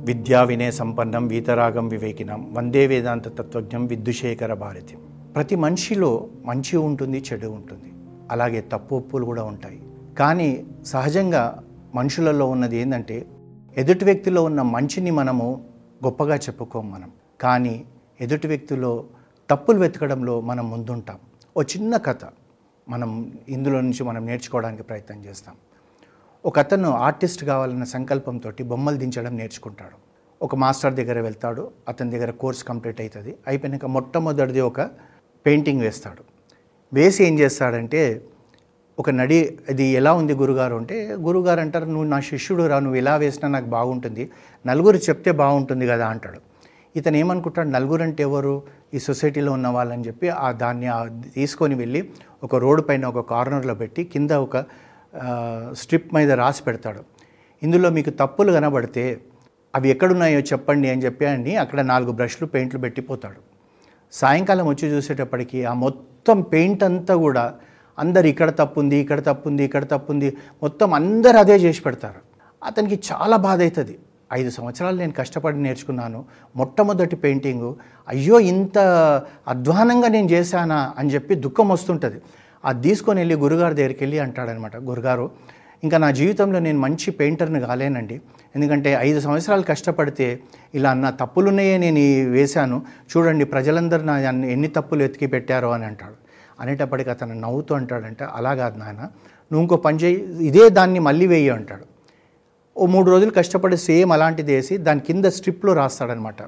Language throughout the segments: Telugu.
విద్యా వినయ సంపన్నం వీతరాగం వివేకినం. వందే వేదాంత తత్వజ్ఞం విద్యుశేఖర భారతి. ప్రతి మనిషిలో మంచి ఉంటుంది చెడు ఉంటుంది. అలాగే తప్పు ఒప్పులు కూడా ఉంటాయి. కానీ సహజంగా మనుషులలో ఉన్నది ఏంటంటే ఎదుటి వ్యక్తిలో ఉన్న మంచిని మనము గొప్పగా చెప్పుకోం మనం. కానీ ఎదుటి వ్యక్తిలో తప్పులు వెతకడంలో మనం ముందుంటాం. ఓ చిన్న కథ మనం ఇందులో నుంచి మనం నేర్చుకోవడానికి ప్రయత్నం చేస్తాం. ఒక అతను ఆర్టిస్ట్ కావాలన్న సంకల్పంతో బొమ్మలు దించడం నేర్చుకుంటాడు. ఒక మాస్టర్ దగ్గర వెళ్తాడు అతని దగ్గర కోర్స్ కంప్లీట్ అవుతుంది అయిపోయినాక మొట్టమొదటిది ఒక పెయింటింగ్ వేస్తాడు. వేసి ఏం చేస్తాడంటే ఒక నడి ఇది ఎలా ఉంది గురుగారు అంటే గురుగారు అంటారు నువ్వు నా శిష్యుడు రా నువ్వు ఎలా వేసినా నాకు బాగుంటుంది. నలుగురు చెప్తే బాగుంటుంది కదా అంటాడు. ఇతను ఏమనుకుంటాడు నలుగురు అంటే ఎవరు? ఈ సొసైటీలో ఉన్న వాళ్ళని చెప్పి ఆ దాన్ని తీసుకొని వెళ్ళి ఒక రోడ్డు పైన ఒక కార్నర్లో పెట్టి కింద ఒక స్ట్రిప్ మీద రాసి పెడతాడు. ఇందులో మీకు తప్పులు కనబడితే అవి ఎక్కడున్నాయో చెప్పండి అని చెప్పి అని అక్కడ నాలుగు బ్రష్లు పెయింట్లు పెట్టిపోతాడు సాయంకాలం వచ్చి చూసేటప్పటికి ఆ మొత్తం పెయింట్ అంతా కూడా అందరు ఇక్కడ తప్పుంది ఇక్కడ తప్పుంది ఇక్కడ తప్పుంది మొత్తం అందరు అదే చేసి పెడతారు. అతనికి చాలా బాధ అవుతుంది. ఐదు సంవత్సరాలు నేను కష్టపడి నేర్చుకున్నాను. మొట్టమొదటి పెయింటింగు అయ్యో ఇంత అధ్వానంగా నేను చేశానా అని చెప్పి దుఃఖం వస్తుంటుంది. అది తీసుకొని వెళ్ళి గురుగారి దగ్గరికి వెళ్ళి అంటాడనమాట గురుగారు. ఇంకా నా జీవితంలో నేను మంచి పెయింటర్ని కాలేనండి. ఎందుకంటే ఐదు సంవత్సరాలు కష్టపడితే ఇలా నా తప్పులున్నాయే నేను వేశాను. చూడండి ప్రజలందరూ నా ఎన్ని తప్పులు ఎతికి పెట్టారో అని అంటాడు. అనేటప్పటికి అతను నవ్వుతూ అంటాడంటే అలా కాదు నాయన నువ్వు ఇంకో పని చేయి ఇదే దాన్ని మళ్ళీ వేయి అంటాడు. ఓ మూడు రోజులు కష్టపడి సేమ్ అలాంటిది వేసి దాని కింద స్ట్రిప్లో రాస్తాడనమాట.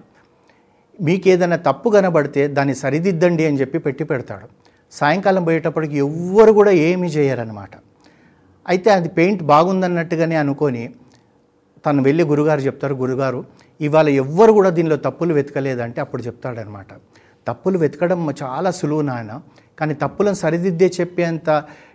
మీకు ఏదైనా తప్పు కనబడితే దాన్ని సరిదిద్దండి అని చెప్పి పెట్టి పెడతాడు. సాయంకాలం పోయేటప్పటికి ఎవ్వరు కూడా ఏమీ చేయరనమాట అయితే అది పెయింట్ బాగుందన్నట్టుగానే అనుకొని తను వెళ్ళి గురుగారు చెప్తారు గురుగారు ఇవాళ ఎవ్వరు కూడా దీనిలో తప్పులు వెతకలేదంటే అప్పుడు చెప్తాడనమాట తప్పులు వెతకడం చాలా సులువు నాయన కానీ తప్పులను సరిదిద్దే చెప్పేంత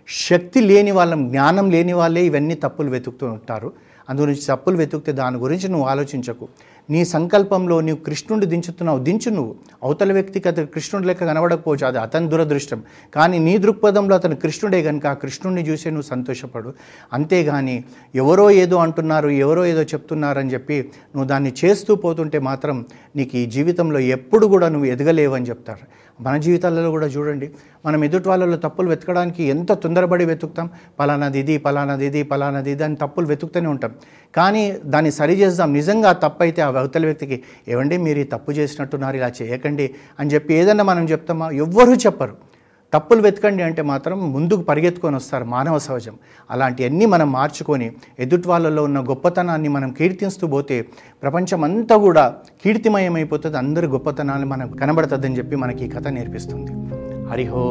శక్తి లేని వాళ్ళం జ్ఞానం లేని వాళ్ళే ఇవన్నీ తప్పులు వెతుకుతూ ఉంటారు. అందు గురించి తప్పులు వెతుకుతే దాని గురించి నువ్వు ఆలోచించకు. నీ సంకల్పంలో నీవు కృష్ణుడు దించుతున్నావు దించు నువ్వు. అవతల వ్యక్తికి అతను కృష్ణుడు లెక్క కనబడకపోవచ్చు అది అతని దురదృష్టం. కానీ నీ దృక్పథంలో అతను కృష్ణుడే కనుక ఆ కృష్ణుడిని చూసే నువ్వు సంతోషపడు. అంతేగాని ఎవరో ఏదో అంటున్నారు ఎవరో ఏదో చెప్తున్నారని చెప్పి నువ్వు దాన్ని చేస్తూ పోతుంటే మాత్రం నీకు ఈ జీవితంలో ఎప్పుడు కూడా నువ్వు ఎదగలేవని చెప్తారు. మన జీవితాలలో కూడా చూడండి మనం ఎదుటి వాళ్ళలో తప్పులు వెతకడానికి ఎంత తొందరపడి వెతుకుతాం? పలానాది ఇది పలానాది ఇది పలానాది ఇది అని తప్పులు వెతుకుతూనే ఉంటాం. కానీ దాన్ని సరి చేద్దాం నిజంగా ఆ ఆ అవతల వ్యక్తికి ఏమండి మీరు ఈ తప్పు చేసినట్టున్నారు ఇలా చేయకండి అని చెప్పి ఏదన్నా మనం చెప్తామా? ఎవ్వరూ చెప్పరు. తప్పులు వెతకండి అంటే మాత్రం ముందుకు పరిగెత్తుకొని వస్తారు మానవ సహజం. అలాంటివన్నీ మనం మార్చుకొని ఎదుటి వాళ్ళలో ఉన్న గొప్పతనాన్ని మనం కీర్తిస్తూ పోతే ప్రపంచం అంతా కూడా కీర్తిమయమైపోతుంది. అందరి గొప్పతనాన్ని మనకు కనబడుతుందని చెప్పి మనకి ఈ కథ నేర్పిస్తుంది. హరిహో